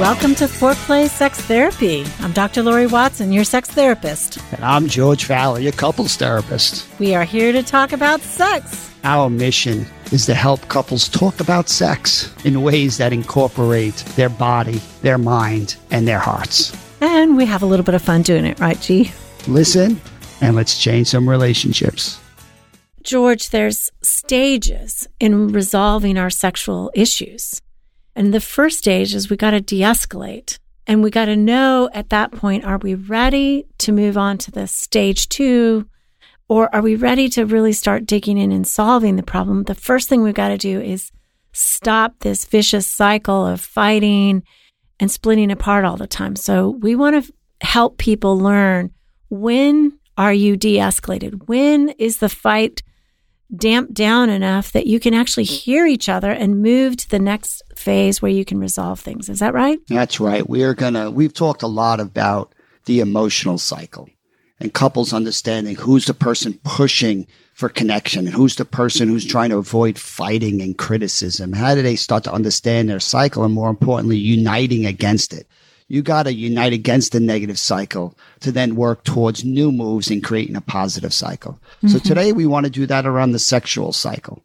Welcome to Foreplay Sex Therapy. I'm Dr. Laurie Watson, your sex therapist. And I'm George Faller, your couples therapist. We are here to talk about sex. Our mission is to help couples talk about sex in ways that incorporate their body, their mind, and their hearts. And we have a little bit of fun doing it, right, G? Listen, and let's change some relationships. George, there's stages in resolving our sexual issues. And the first stage is we got to de escalate. And we got to know at that point are we ready to move on to the stage two? Or are we ready to really start digging in and solving the problem? The first thing we've got to do is stop this vicious cycle of fighting and splitting apart all the time. So we want to help people learn when are you de escalated? When is the fight damped down enough that you can actually hear each other and move to the next phase where you can resolve things. Is that right? That's right. We're going to, we've talked a lot about the emotional cycle and couples understanding who's the person pushing for connection and who's the person who's trying to avoid fighting and criticism. How do they start to understand their cycle and more importantly, uniting against it? You got to unite against the negative cycle to then work towards new moves and creating a positive cycle. Mm-hmm. So today we want to do that around the sexual cycle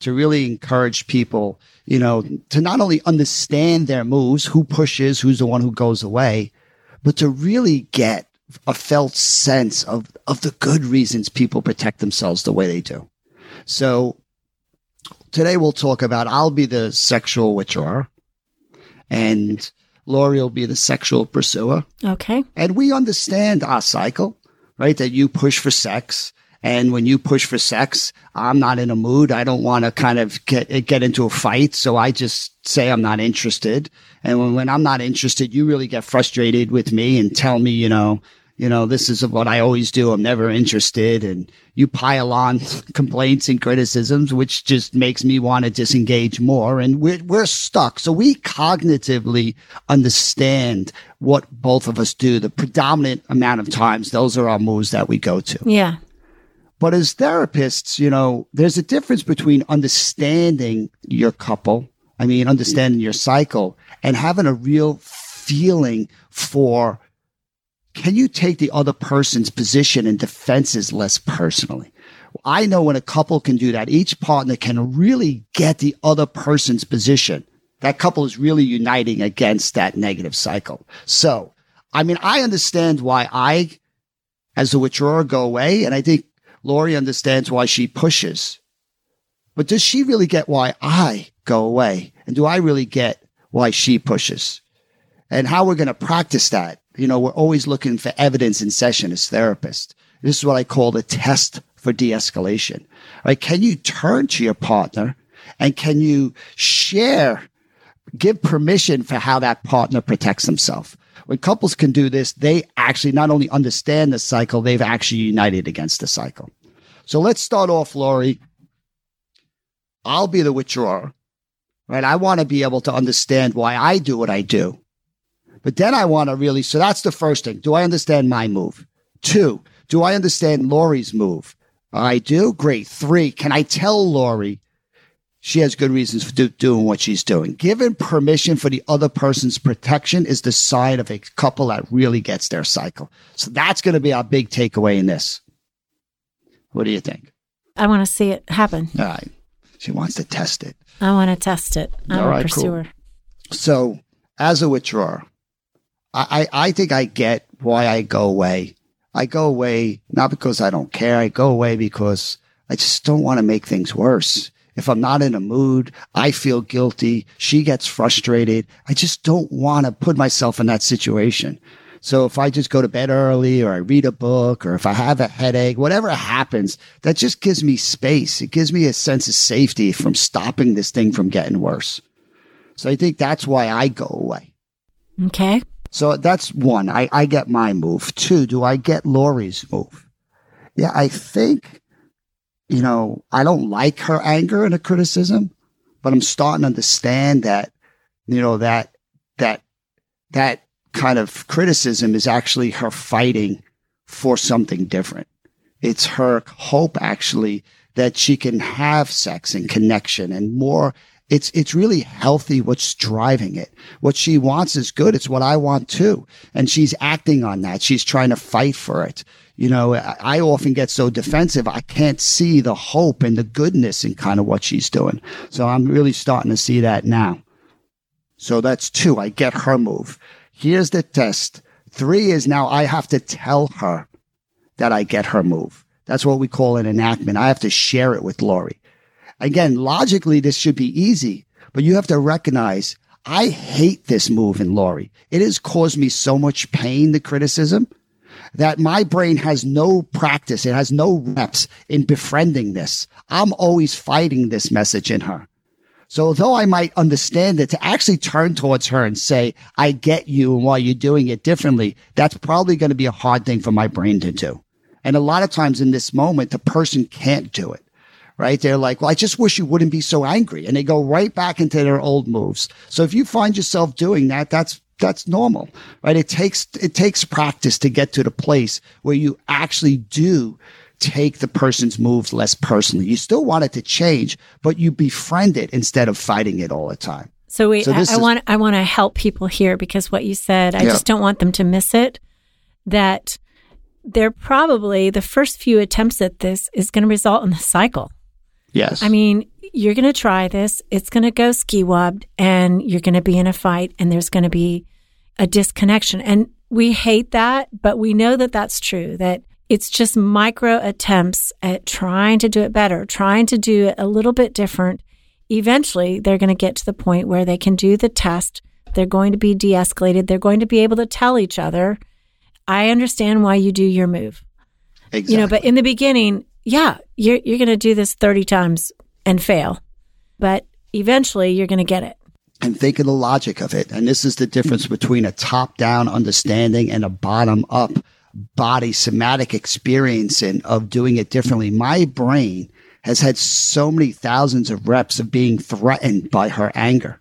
to really encourage people, you know, to not only understand their moves, who pushes, who's the one who goes away, but to really get a felt sense of, of the good reasons people protect themselves the way they do. So today we'll talk about, I'll be the sexual withdrawer and Laurie will be the sexual pursuer. Okay. And we understand our cycle, right? That you push for sex. And when you push for sex, I'm not in a mood. I don't want to kind of get, get into a fight. So I just say I'm not interested. And when, when I'm not interested, you really get frustrated with me and tell me, you know, you know, this is what I always do. I'm never interested. And you pile on complaints and criticisms, which just makes me want to disengage more. And we're, we're stuck. So we cognitively understand what both of us do. The predominant amount of times, those are our moves that we go to. Yeah. But as therapists, you know, there's a difference between understanding your couple. I mean, understanding your cycle and having a real feeling for can you take the other person's position and defenses less personally? I know when a couple can do that, each partner can really get the other person's position. That couple is really uniting against that negative cycle. So, I mean, I understand why I, as a withdrawer, go away. And I think Laurie understands why she pushes. But does she really get why I go away? And do I really get why she pushes? And how we're going to practice that you know, we're always looking for evidence in session as therapists. This is what I call the test for de-escalation. Right? Can you turn to your partner and can you share, give permission for how that partner protects himself? When couples can do this, they actually not only understand the cycle, they've actually united against the cycle. So let's start off, Laurie. I'll be the withdrawer, right? I want to be able to understand why I do what I do. But then I want to really, so that's the first thing. Do I understand my move? Two, do I understand Laurie's move? I do. Great. Three, can I tell Laurie she has good reasons for do, doing what she's doing? Given permission for the other person's protection is the sign of a couple that really gets their cycle. So that's going to be our big takeaway in this. What do you think? I want to see it happen. All right. She wants to test it. I want to test it. I'm All right, a pursuer. Cool. So, as a withdrawer, I, I think I get why I go away. I go away not because I don't care. I go away because I just don't want to make things worse. If I'm not in a mood, I feel guilty. She gets frustrated. I just don't want to put myself in that situation. So if I just go to bed early or I read a book or if I have a headache, whatever happens, that just gives me space. It gives me a sense of safety from stopping this thing from getting worse. So I think that's why I go away. Okay. So that's one. I, I get my move. Two, do I get Laurie's move? Yeah, I think, you know, I don't like her anger and her criticism, but I'm starting to understand that, you know, that, that, that kind of criticism is actually her fighting for something different. It's her hope actually that she can have sex and connection and more it's it's really healthy what's driving it. What she wants is good. It's what I want too. And she's acting on that. She's trying to fight for it. You know, I often get so defensive. I can't see the hope and the goodness in kind of what she's doing. So I'm really starting to see that now. So that's two. I get her move. Here's the test. Three is now I have to tell her that I get her move. That's what we call an enactment. I have to share it with Laurie. Again, logically, this should be easy, but you have to recognize I hate this move in Laurie. It has caused me so much pain, the criticism, that my brain has no practice. It has no reps in befriending this. I'm always fighting this message in her. So although I might understand it to actually turn towards her and say, I get you and why you're doing it differently, that's probably going to be a hard thing for my brain to do. And a lot of times in this moment, the person can't do it right? They're like, well, I just wish you wouldn't be so angry. And they go right back into their old moves. So if you find yourself doing that, that's, that's normal, right? It takes, it takes practice to get to the place where you actually do take the person's moves less personally. You still want it to change, but you befriend it instead of fighting it all the time. So wait, so I, I want I want to help people here because what you said, I yeah. just don't want them to miss it. That they're probably the first few attempts at this is going to result in the cycle. Yes. I mean, you're going to try this. It's going to go ski wobbed and you're going to be in a fight and there's going to be a disconnection. And we hate that, but we know that that's true, that it's just micro attempts at trying to do it better, trying to do it a little bit different. Eventually, they're going to get to the point where they can do the test. They're going to be de escalated. They're going to be able to tell each other, I understand why you do your move. Exactly. You know, but in the beginning, yeah, you're, you're going to do this 30 times and fail, but eventually you're going to get it. And think of the logic of it. And this is the difference between a top down understanding and a bottom up body somatic experiencing of doing it differently. My brain has had so many thousands of reps of being threatened by her anger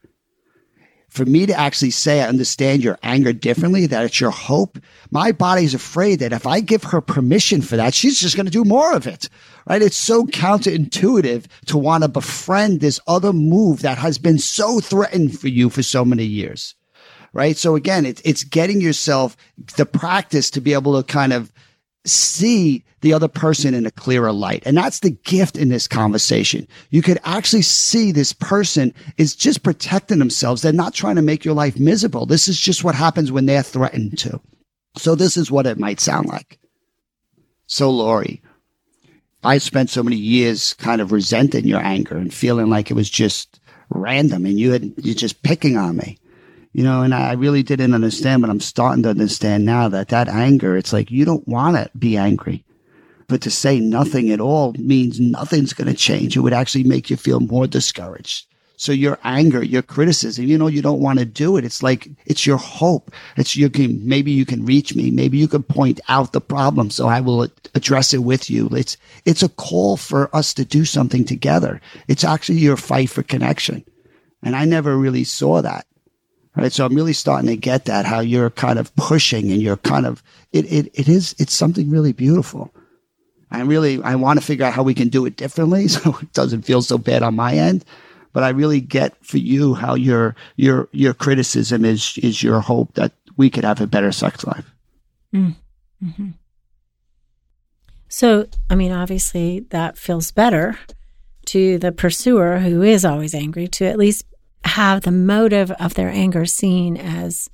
for me to actually say, I understand your anger differently, that it's your hope, my body's afraid that if I give her permission for that, she's just going to do more of it. Right? It's so counterintuitive to want to befriend this other move that has been so threatened for you for so many years. Right? So again, it's, it's getting yourself the practice to be able to kind of see the other person in a clearer light. And that's the gift in this conversation. You could actually see this person is just protecting themselves. They're not trying to make your life miserable. This is just what happens when they're threatened to. So this is what it might sound like. So Laurie, I spent so many years kind of resenting your anger and feeling like it was just random and you had, you're just picking on me you know, and I really didn't understand, but I'm starting to understand now that that anger, it's like you don't want to be angry. But to say nothing at all means nothing's going to change. It would actually make you feel more discouraged. So your anger, your criticism, you know, you don't want to do it. It's like, it's your hope. It's you can, maybe you can reach me. Maybe you can point out the problem. So I will address it with you. It's, it's a call for us to do something together. It's actually your fight for connection. And I never really saw that. Right. So I'm really starting to get that, how you're kind of pushing and you're kind of, it, it, it is, it's something really beautiful. I really, I want to figure out how we can do it differently so it doesn't feel so bad on my end. But I really get for you how your, your, your criticism is, is your hope that we could have a better sex life. Mm. Mm-hmm. So, I mean, obviously that feels better to the pursuer who is always angry to at least have the motive of their anger seen as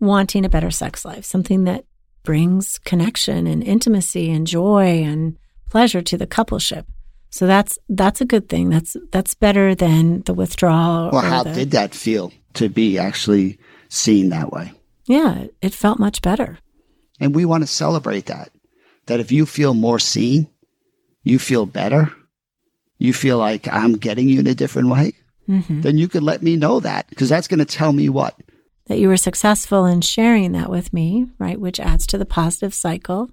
wanting a better sex life, something that brings connection and intimacy and joy and pleasure to the coupleship. So that's that's a good thing. That's that's better than the withdrawal. Well, how the, did that feel to be actually seen that way? Yeah, it felt much better. And we want to celebrate that. That if you feel more seen, you feel better. You feel like I'm getting you in a different way Mm-hmm. then you could let me know that because that's going to tell me what. that you were successful in sharing that with me, right? Which adds to the positive cycle.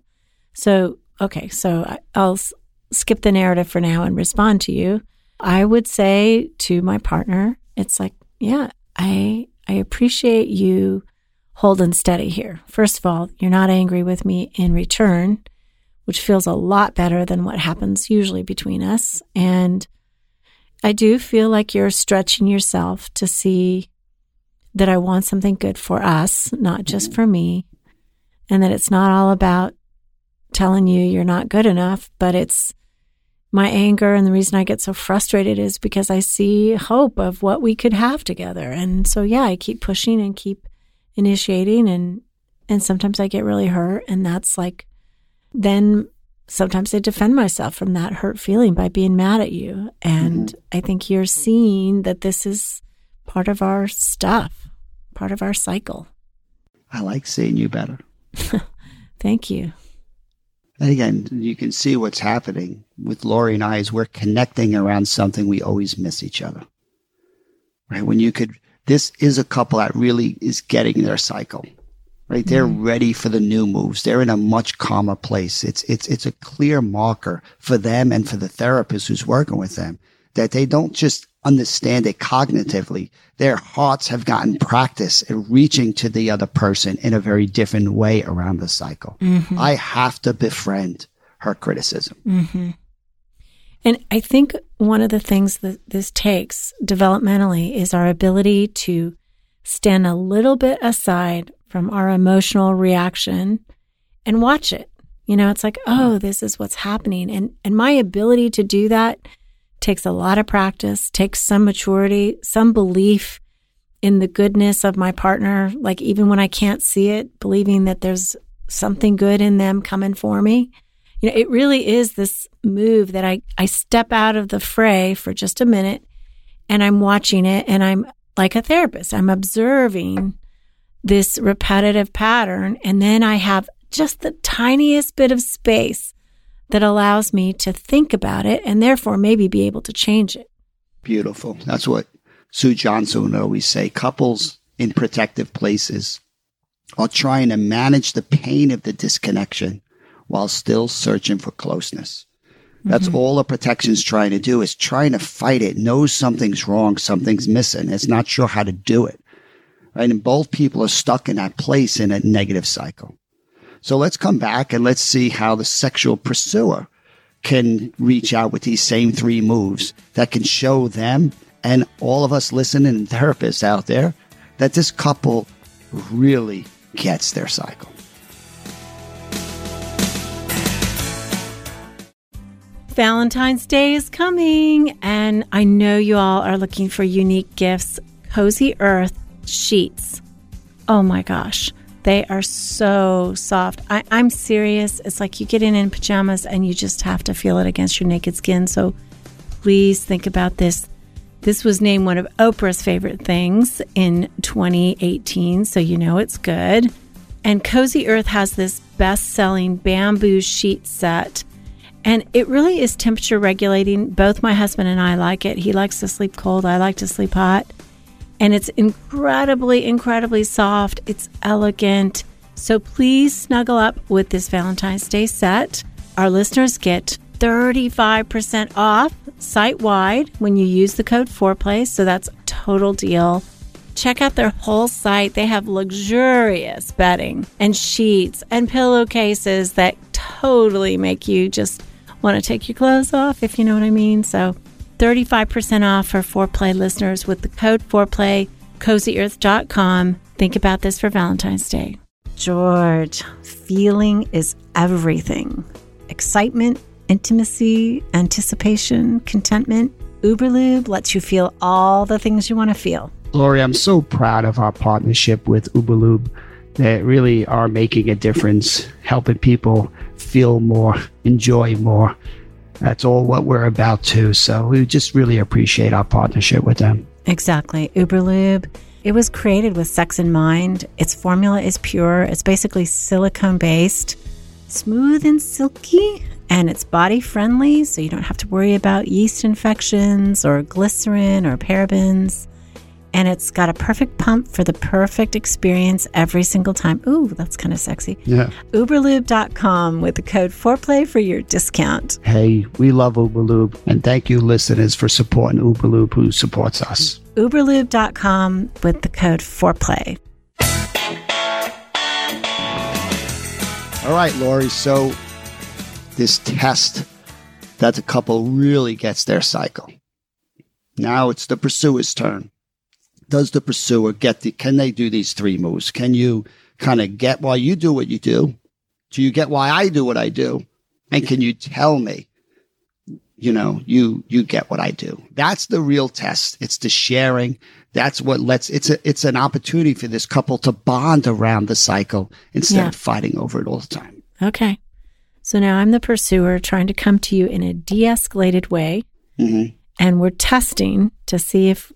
So, okay, so I'll s- skip the narrative for now and respond to you. I would say to my partner, it's like, yeah, I I appreciate you holding steady here. First of all, you're not angry with me in return, which feels a lot better than what happens usually between us. And I do feel like you're stretching yourself to see that I want something good for us, not mm-hmm. just for me, and that it's not all about telling you you're not good enough, but it's my anger and the reason I get so frustrated is because I see hope of what we could have together. And so yeah, I keep pushing and keep initiating and and sometimes I get really hurt and that's like then sometimes I defend myself from that hurt feeling by being mad at you. And mm-hmm. I think you're seeing that this is part of our stuff, part of our cycle. I like seeing you better. Thank you. And again, you can see what's happening with Laurie and I is we're connecting around something we always miss each other. Right? When you could, this is a couple that really is getting their cycle. Right? They're mm-hmm. ready for the new moves. They're in a much calmer place. It's, it's, it's a clear marker for them and for the therapist who's working with them that they don't just understand it cognitively. Their hearts have gotten practice at reaching to the other person in a very different way around the cycle. Mm-hmm. I have to befriend her criticism. Mm-hmm. And I think one of the things that this takes developmentally is our ability to stand a little bit aside from our emotional reaction and watch it. You know, it's like, oh, this is what's happening. And and my ability to do that takes a lot of practice, takes some maturity, some belief in the goodness of my partner, like even when I can't see it, believing that there's something good in them coming for me. You know, it really is this move that I, I step out of the fray for just a minute and I'm watching it and I'm like a therapist. I'm observing this repetitive pattern. And then I have just the tiniest bit of space that allows me to think about it and therefore maybe be able to change it. Beautiful. That's what Sue Johnson would always say. Couples in protective places are trying to manage the pain of the disconnection while still searching for closeness. That's mm-hmm. all a protection's trying to do is trying to fight it, knows something's wrong, something's missing. It's not sure how to do it. Right. And both people are stuck in that place in a negative cycle. So let's come back and let's see how the sexual pursuer can reach out with these same three moves that can show them and all of us listening and therapists out there that this couple really gets their cycle. Valentine's Day is coming, and I know you all are looking for unique gifts. Cozy Earth sheets. Oh my gosh, they are so soft. I, I'm serious. It's like you get in in pajamas and you just have to feel it against your naked skin. So please think about this. This was named one of Oprah's favorite things in 2018, so you know it's good. And Cozy Earth has this best selling bamboo sheet set. And it really is temperature regulating. Both my husband and I like it. He likes to sleep cold, I like to sleep hot. And it's incredibly, incredibly soft. It's elegant. So please snuggle up with this Valentine's Day set. Our listeners get 35% off site wide when you use the code foreplay. So that's a total deal. Check out their whole site. They have luxurious bedding and sheets and pillowcases that totally make you just want to take your clothes off, if you know what I mean. So 35% off for Foreplay listeners with the code Foreplay, cozyearth.com. Think about this for Valentine's Day. George, feeling is everything excitement, intimacy, anticipation, contentment. Uberlube lets you feel all the things you want to feel. Laurie, I'm so proud of our partnership with Uberlube. They really are making a difference, helping people feel more, enjoy more. That's all what we're about too. So we just really appreciate our partnership with them. Exactly. Uberlube. It was created with sex in mind. Its formula is pure. It's basically silicone based. smooth and silky, and it's body friendly, so you don't have to worry about yeast infections or glycerin or parabens. And it's got a perfect pump for the perfect experience every single time. Ooh, that's kind of sexy. Yeah. Uberlube.com with the code FOREPLAY for your discount. Hey, we love Uberlube, and thank you, listeners, for supporting Uberlube, who supports us. Uberlube.com with the code FOREPLAY. All right, Laurie. So, this test that the couple really gets their cycle. Now it's the pursuer's turn. Does the pursuer get the, can they do these three moves? Can you kind of get why you do what you do? Do you get why I do what I do? And can you tell me, you know, you, you get what I do? That's the real test. It's the sharing. That's what lets, it's a, it's an opportunity for this couple to bond around the cycle instead Yeah. of fighting over it all the time. Okay. So now I'm the pursuer trying to come to you in a de escalated way. Mm-hmm. And we're testing to see if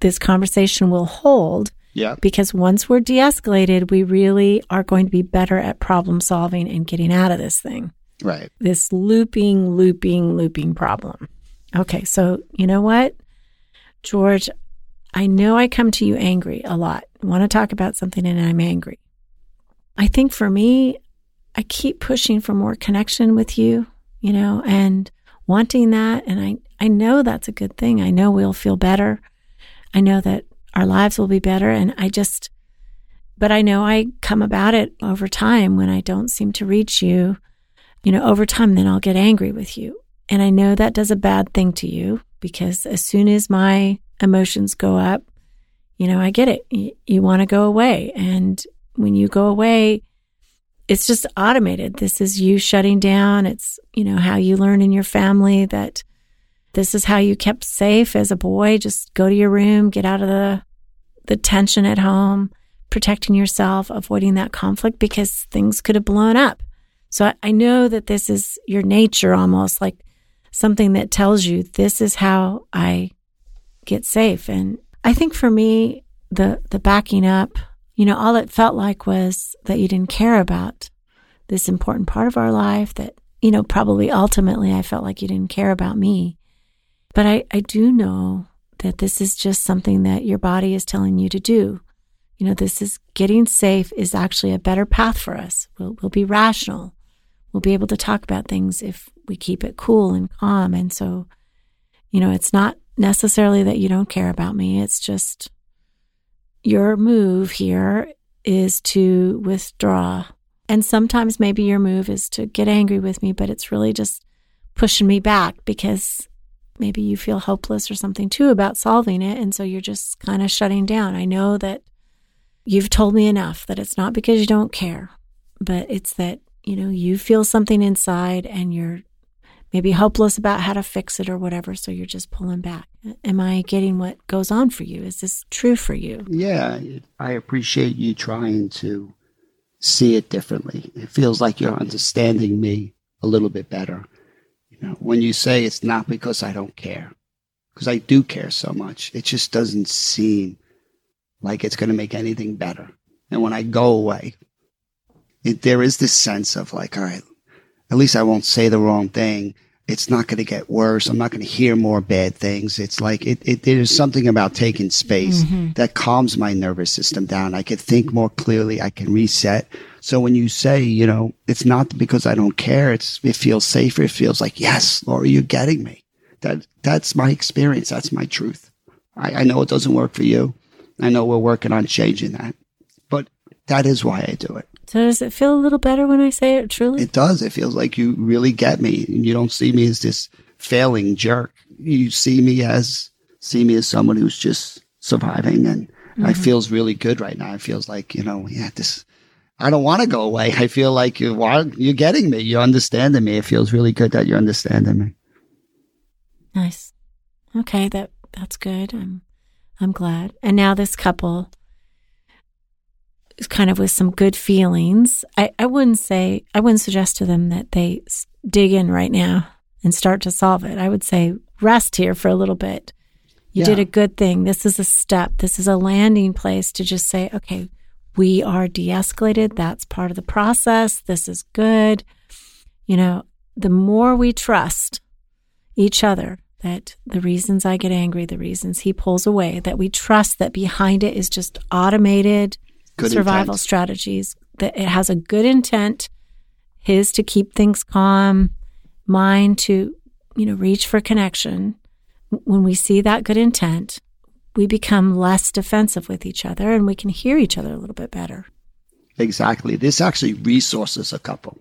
this conversation will hold Yeah. because once we're de escalated, we really are going to be better at problem solving and getting out of this thing, Right. this looping, looping, looping problem. Okay. So, you know what, George? I know I come to you angry a lot. I want to talk about something and I'm angry. I think for me, I keep pushing for more connection with you, you know, and wanting that. And I, I know that's a good thing. I know we'll feel better. I know that our lives will be better. And I just, but I know I come about it over time when I don't seem to reach you, you know, over time, then I'll get angry with you. And I know that does a bad thing to you because as soon as my emotions go up, you know, I get it. You, you want to go away. And when you go away, it's just automated. This is you shutting down. It's, you know, how you learn in your family that this is how you kept safe as a boy. Just go to your room, get out of the, the tension at home, protecting yourself, avoiding that conflict because things could have blown up. So I, I know that this is your nature almost like something that tells you this is how I get safe. And I think for me, the, the backing up, you know, all it felt like was that you didn't care about this important part of our life that, you know, probably ultimately I felt like you didn't care about me. But I, I do know that this is just something that your body is telling you to do. You know, this is getting safe is actually a better path for us. We'll, we'll be rational. We'll be able to talk about things if we keep it cool and calm. And so, you know, it's not necessarily that you don't care about me. It's just your move here is to withdraw. And sometimes maybe your move is to get angry with me, but it's really just pushing me back because maybe you feel hopeless or something too about solving it. And so you're just kind of shutting down. I know that you've told me enough that it's not because you don't care, but it's that, you know, you feel something inside and you're maybe hopeless about how to fix it or whatever. So you're just pulling back. Am I getting what goes on for you? Is this true for you? Yeah, I appreciate you trying to see it differently. It feels like you're understanding me a little bit better. You know, when you say it's not because I don't care, because I do care so much, it just doesn't seem like it's going to make anything better. And when I go away, it, there is this sense of like, all right, at least I won't say the wrong thing. It's not going to get worse. I'm not going to hear more bad things. It's like it, it there's something about taking space mm-hmm. that calms my nervous system down. I can think more clearly. I can reset. So when you say, you know, it's not because I don't care. It's it feels safer. It feels like yes, Laura, you're getting me. That that's my experience. That's my truth. I, I know it doesn't work for you. I know we're working on changing that, but that is why I do it. So does it feel a little better when I say it truly? It does. It feels like you really get me. You don't see me as this failing jerk. You see me as see me as someone who's just surviving, and it mm-hmm. feels really good right now. It feels like you know, yeah, this. I don't want to go away. I feel like you are. You're getting me. You're understanding me. It feels really good that you're understanding me. Nice. Okay, that that's good. I'm I'm glad. And now this couple is kind of with some good feelings. I, I wouldn't say I wouldn't suggest to them that they dig in right now and start to solve it. I would say rest here for a little bit. You did a good thing. This is a step. This is a landing place to just say, okay, we are de-escalated. That's part of the process. This is good. You know, the more we trust each other, that the reasons I get angry, the reasons he pulls away, that we trust that behind it is just automated Good survival intent. strategies, that it has a good intent, his to keep things calm, mine to, you know, reach for connection. When we see that good intent, we become less defensive with each other and we can hear each other a little bit better. Exactly. This actually resources a couple.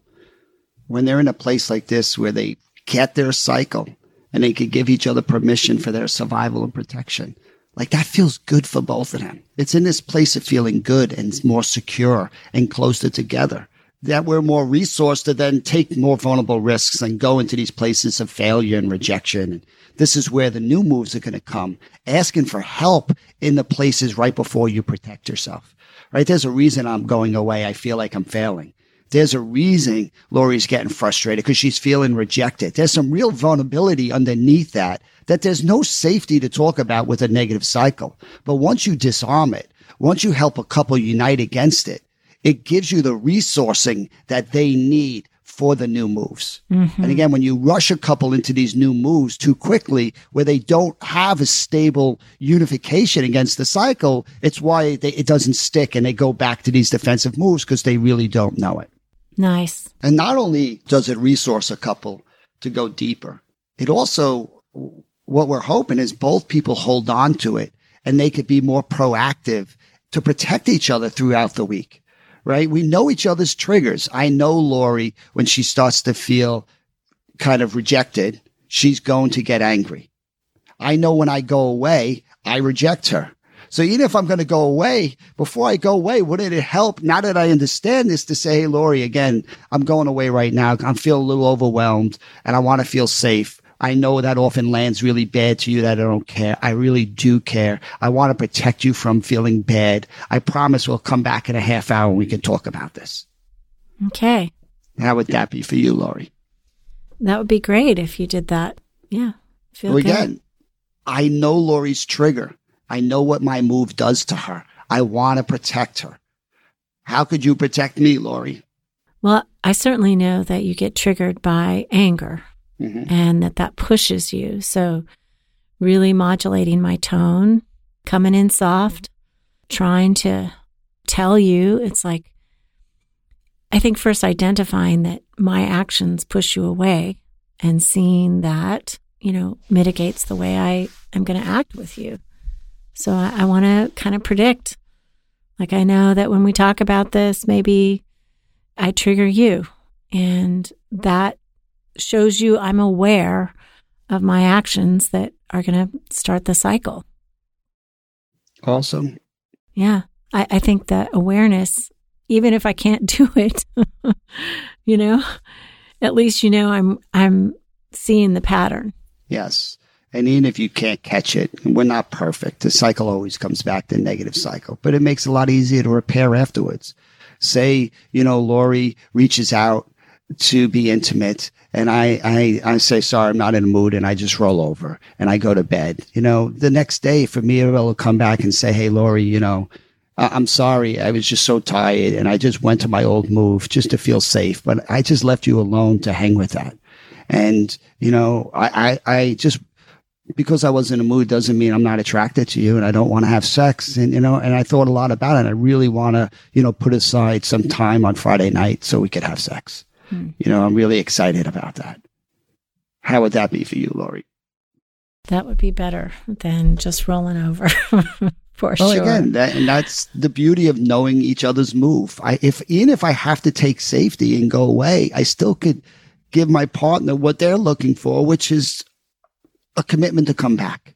When they're in a place like this where they get their cycle and they can give each other permission for their survival and protection, like that feels good for both of them. It's in this place of feeling good and more secure and closer together that we're more resourced to then take more vulnerable risks and go into these places of failure and rejection. And this is where the new moves are going to come, asking for help in the places right before you protect yourself. Right? There's a reason I'm going away. I feel like I'm failing. There's a reason Laurie's getting frustrated because she's feeling rejected. There's some real vulnerability underneath that, that there's no safety to talk about with a negative cycle. But once you disarm it, once you help a couple unite against it, it gives you the resourcing that they need for the new moves. Mm-hmm. And again, when you rush a couple into these new moves too quickly, where they don't have a stable unification against the cycle, it's why they, it doesn't stick and they go back to these defensive moves because they really don't know it. Nice. And not only does it resource a couple to go deeper, it also, what we're hoping is both people hold on to it and they could be more proactive to protect each other throughout the week, right? We know each other's triggers. I know Laurie when she starts to feel kind of rejected, she's going to get angry. I know when I go away, I reject her. So even if I'm going to go away, before I go away, wouldn't it help now that I understand this to say, Hey, Laurie, again, I'm going away right now. I'm feeling a little overwhelmed and I want to feel safe. I know that often lands really bad to you that I don't care. I really do care. I want to protect you from feeling bad. I promise we'll come back in a half hour and we can talk about this. Okay. How would that be for you, Laurie? That would be great if you did that. Yeah. Feel Well, again, I know Laurie's trigger. I know what my move does to her. I want to protect her. How could you protect me, Laurie? Well, I certainly know that you get triggered by anger Mhm. and that that pushes you. So, really modulating my tone, coming in soft, trying to tell you it's like, I think first identifying that my actions push you away and seeing that, you know, mitigates the way I am going to act with you. So, I, I want to kind of predict. Like, I know that when we talk about this, maybe I trigger you. And that shows you I'm aware of my actions that are going to start the cycle. Awesome. Yeah. I, I think that awareness, even if I can't do it, you know, at least you know I'm I'm seeing the pattern. Yes. And even if you can't catch it, we're not perfect. The cycle always comes back to negative cycle, but it makes it a lot easier to repair afterwards. Say, you know, Laurie reaches out to be intimate and I, I, I say, sorry, I'm not in a mood and I just roll over and I go to bed. You know, the next day for me, will come back and say, Hey, Laurie, you know, I'm sorry. I was just so tired and I just went to my old move just to feel safe, but I just left you alone to hang with that. And, you know, I, I, I just, because I was in a mood doesn't mean I'm not attracted to you and I don't want to have sex. And, you know, and I thought a lot about it. I really want to, you know, put aside some time on Friday night so we could have sex. Hmm. You know, I'm really excited about that. How would that be for you, Laurie? That would be better than just rolling over for Well, sure. again, that, and that's the beauty of knowing each other's move. I, if even if I have to take safety and go away, I still could give my partner what they're looking for, which is a commitment to come back.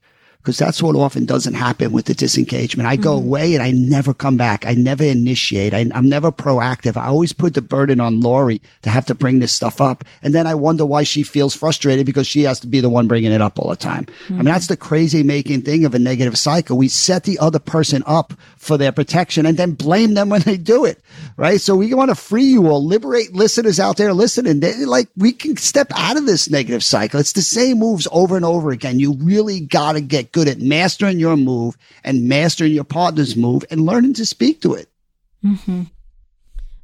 Because that's what often doesn't happen with the disengagement. I go mm-hmm. away and I never come back. I never initiate. I, I'm never proactive. I always put the burden on Laurie to have to bring this stuff up. And then I wonder why she feels frustrated because she has to be the one bringing it up all the time. I mean, mm-hmm. that's the crazy making thing of a negative cycle. We set the other person up for their protection and then blame them when they do it. Right. So we want to free you all, liberate listeners out there listening. They, like we can step out of this negative cycle. It's the same moves over and over again. You really got to get good at mastering your move and mastering your partner's move and learning to speak to it. Mm-hmm.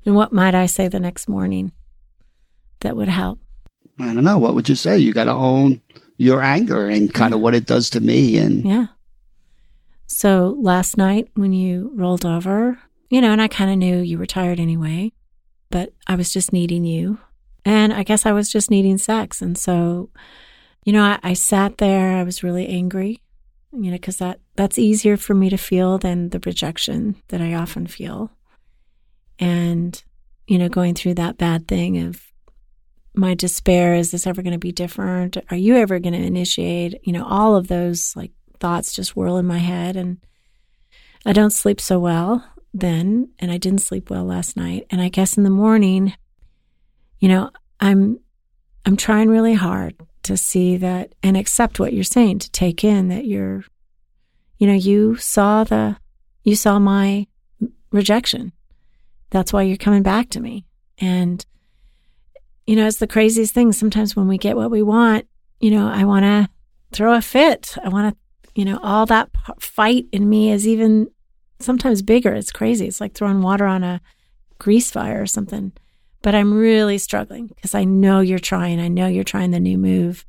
And what might I say the next morning? that would help? I don't know. What would you say? You got to own your anger and kind of what it does to me. And Yeah. So last night when you rolled over, you know, and I kind of knew you were tired anyway, but I was just needing you. And I guess I was just needing sex. And so, you know, I, I sat there, I was really angry, you know, because that, that's easier for me to feel than the rejection that I often feel. And, you know, going through that bad thing of my despair is this ever going to be different? Are you ever going to initiate? You know, all of those like thoughts just whirl in my head. And I don't sleep so well then. And I didn't sleep well last night. And I guess in the morning, you know, I'm, I'm trying really hard to see that and accept what you're saying, to take in that you're, you know, you saw the, you saw my rejection. That's why you're coming back to me. And, you know, it's the craziest thing. Sometimes when we get what we want, you know, I want to throw a fit. I want to, you know, all that fight in me is even sometimes bigger. It's crazy. It's like throwing water on a grease fire or something. But I'm really struggling because I know you're trying. I know you're trying the new move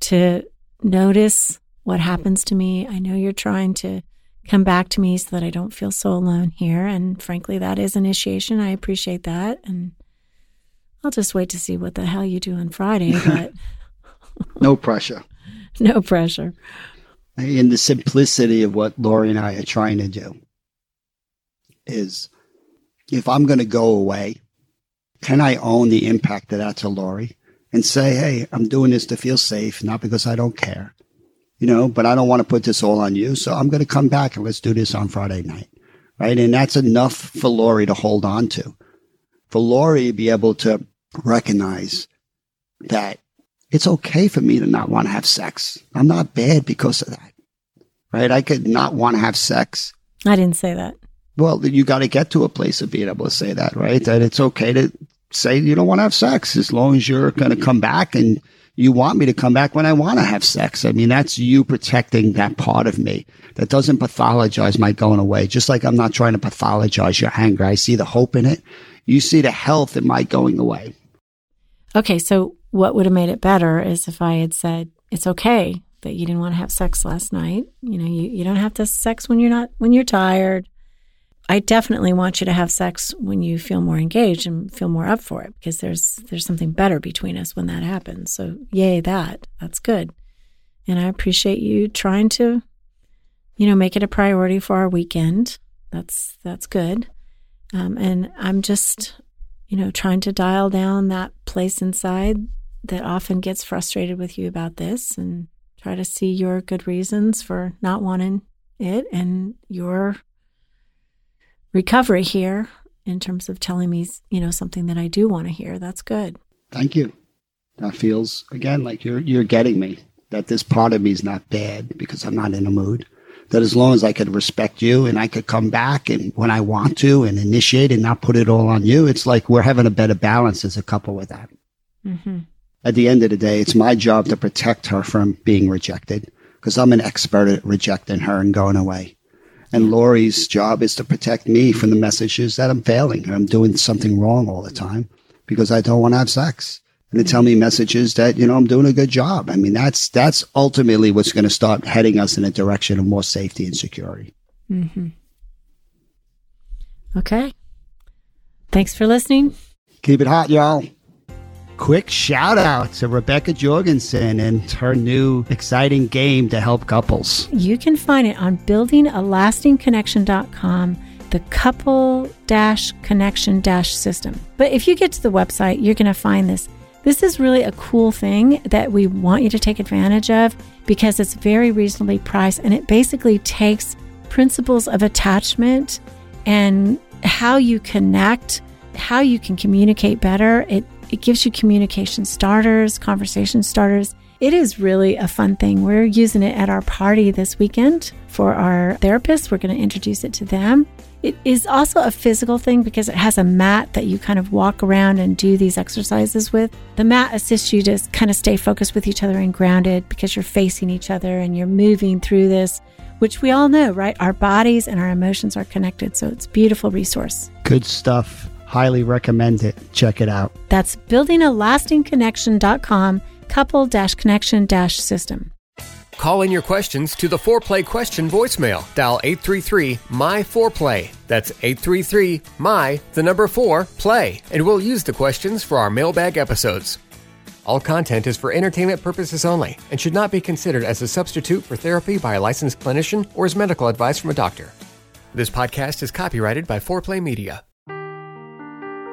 to notice what happens to me. I know you're trying to come back to me so that I don't feel so alone here. And frankly, that is initiation. I appreciate that. And I'll just wait to see what the hell you do on Friday, but no pressure. no pressure. In the simplicity of what Laurie and I are trying to do is if I'm going to go away, can I own the impact of that to Laurie and say, Hey, I'm doing this to feel safe, not because I don't care, you know, but I don't want to put this all on you. So I'm going to come back and let's do this on Friday night. Right. And that's enough for Laurie to hold on to. For Laurie to be able to recognize that it's okay for me to not want to have sex. I'm not bad because of that. Right. I could not want to have sex. I didn't say that. Well, you got to get to a place of being able to say that, right? That it's okay to say you don't want to have sex as long as you're going to come back and you want me to come back when I want to have sex. I mean, that's you protecting that part of me that doesn't pathologize my going away. Just like I'm not trying to pathologize your anger. I see the hope in it. You see the health in my going away. Okay. So what would have made it better is if I had said, it's okay that you didn't want to have sex last night. You know, you, you don't have to have sex when you're not, when you're tired. I definitely want you to have sex when you feel more engaged and feel more up for it because there's there's something better between us when that happens. So yay that. That's good. And I appreciate you trying to you know make it a priority for our weekend. That's that's good. Um, and I'm just you know trying to dial down that place inside that often gets frustrated with you about this and try to see your good reasons for not wanting it and your recovery here in terms of telling me, you know, something that I do want to hear. That's good. Thank you. That feels again like you're you're getting me. That this part of me is not bad because I'm not in a mood. That as long as I could respect you and I could come back and when I want to and initiate and not put it all on you, it's like we're having a better balance as a couple with that. Mm-hmm. At the end of the day, it's my job to protect her from being rejected because I'm an expert at rejecting her and going away. And Laurie's job is to protect me from the messages that I'm failing. And I'm doing something wrong all the time because I don't want to have sex. And to tell me messages that, you know, I'm doing a good job. I mean, that's, that's ultimately what's going to start heading us in a direction of more safety and security. Mm-hmm. Okay. Thanks for listening. Keep it hot, y'all. Quick shout out to Rebecca Jorgensen and her new exciting game to help couples. You can find it on buildingalastingconnection.com, the couple dash connection dash system. But if you get to the website, you're going to find this. This is really a cool thing that we want you to take advantage of because it's very reasonably priced and it basically takes principles of attachment and how you connect, how you can communicate better. It it gives you communication starters, conversation starters. It is really a fun thing. We're using it at our party this weekend for our therapists. We're going to introduce it to them. It is also a physical thing because it has a mat that you kind of walk around and do these exercises with. The mat assists you to kind of stay focused with each other and grounded because you're facing each other and you're moving through this, which we all know, right? Our bodies and our emotions are connected. So it's a beautiful resource. Good stuff. Highly recommend it. Check it out. That's buildingalastingconnection.com couple connection system. Call in your questions to the Foreplay question voicemail. Dial 833 My Foreplay. That's 833 My, the number 4, play. And we'll use the questions for our mailbag episodes. All content is for entertainment purposes only and should not be considered as a substitute for therapy by a licensed clinician or as medical advice from a doctor. This podcast is copyrighted by Foreplay Media.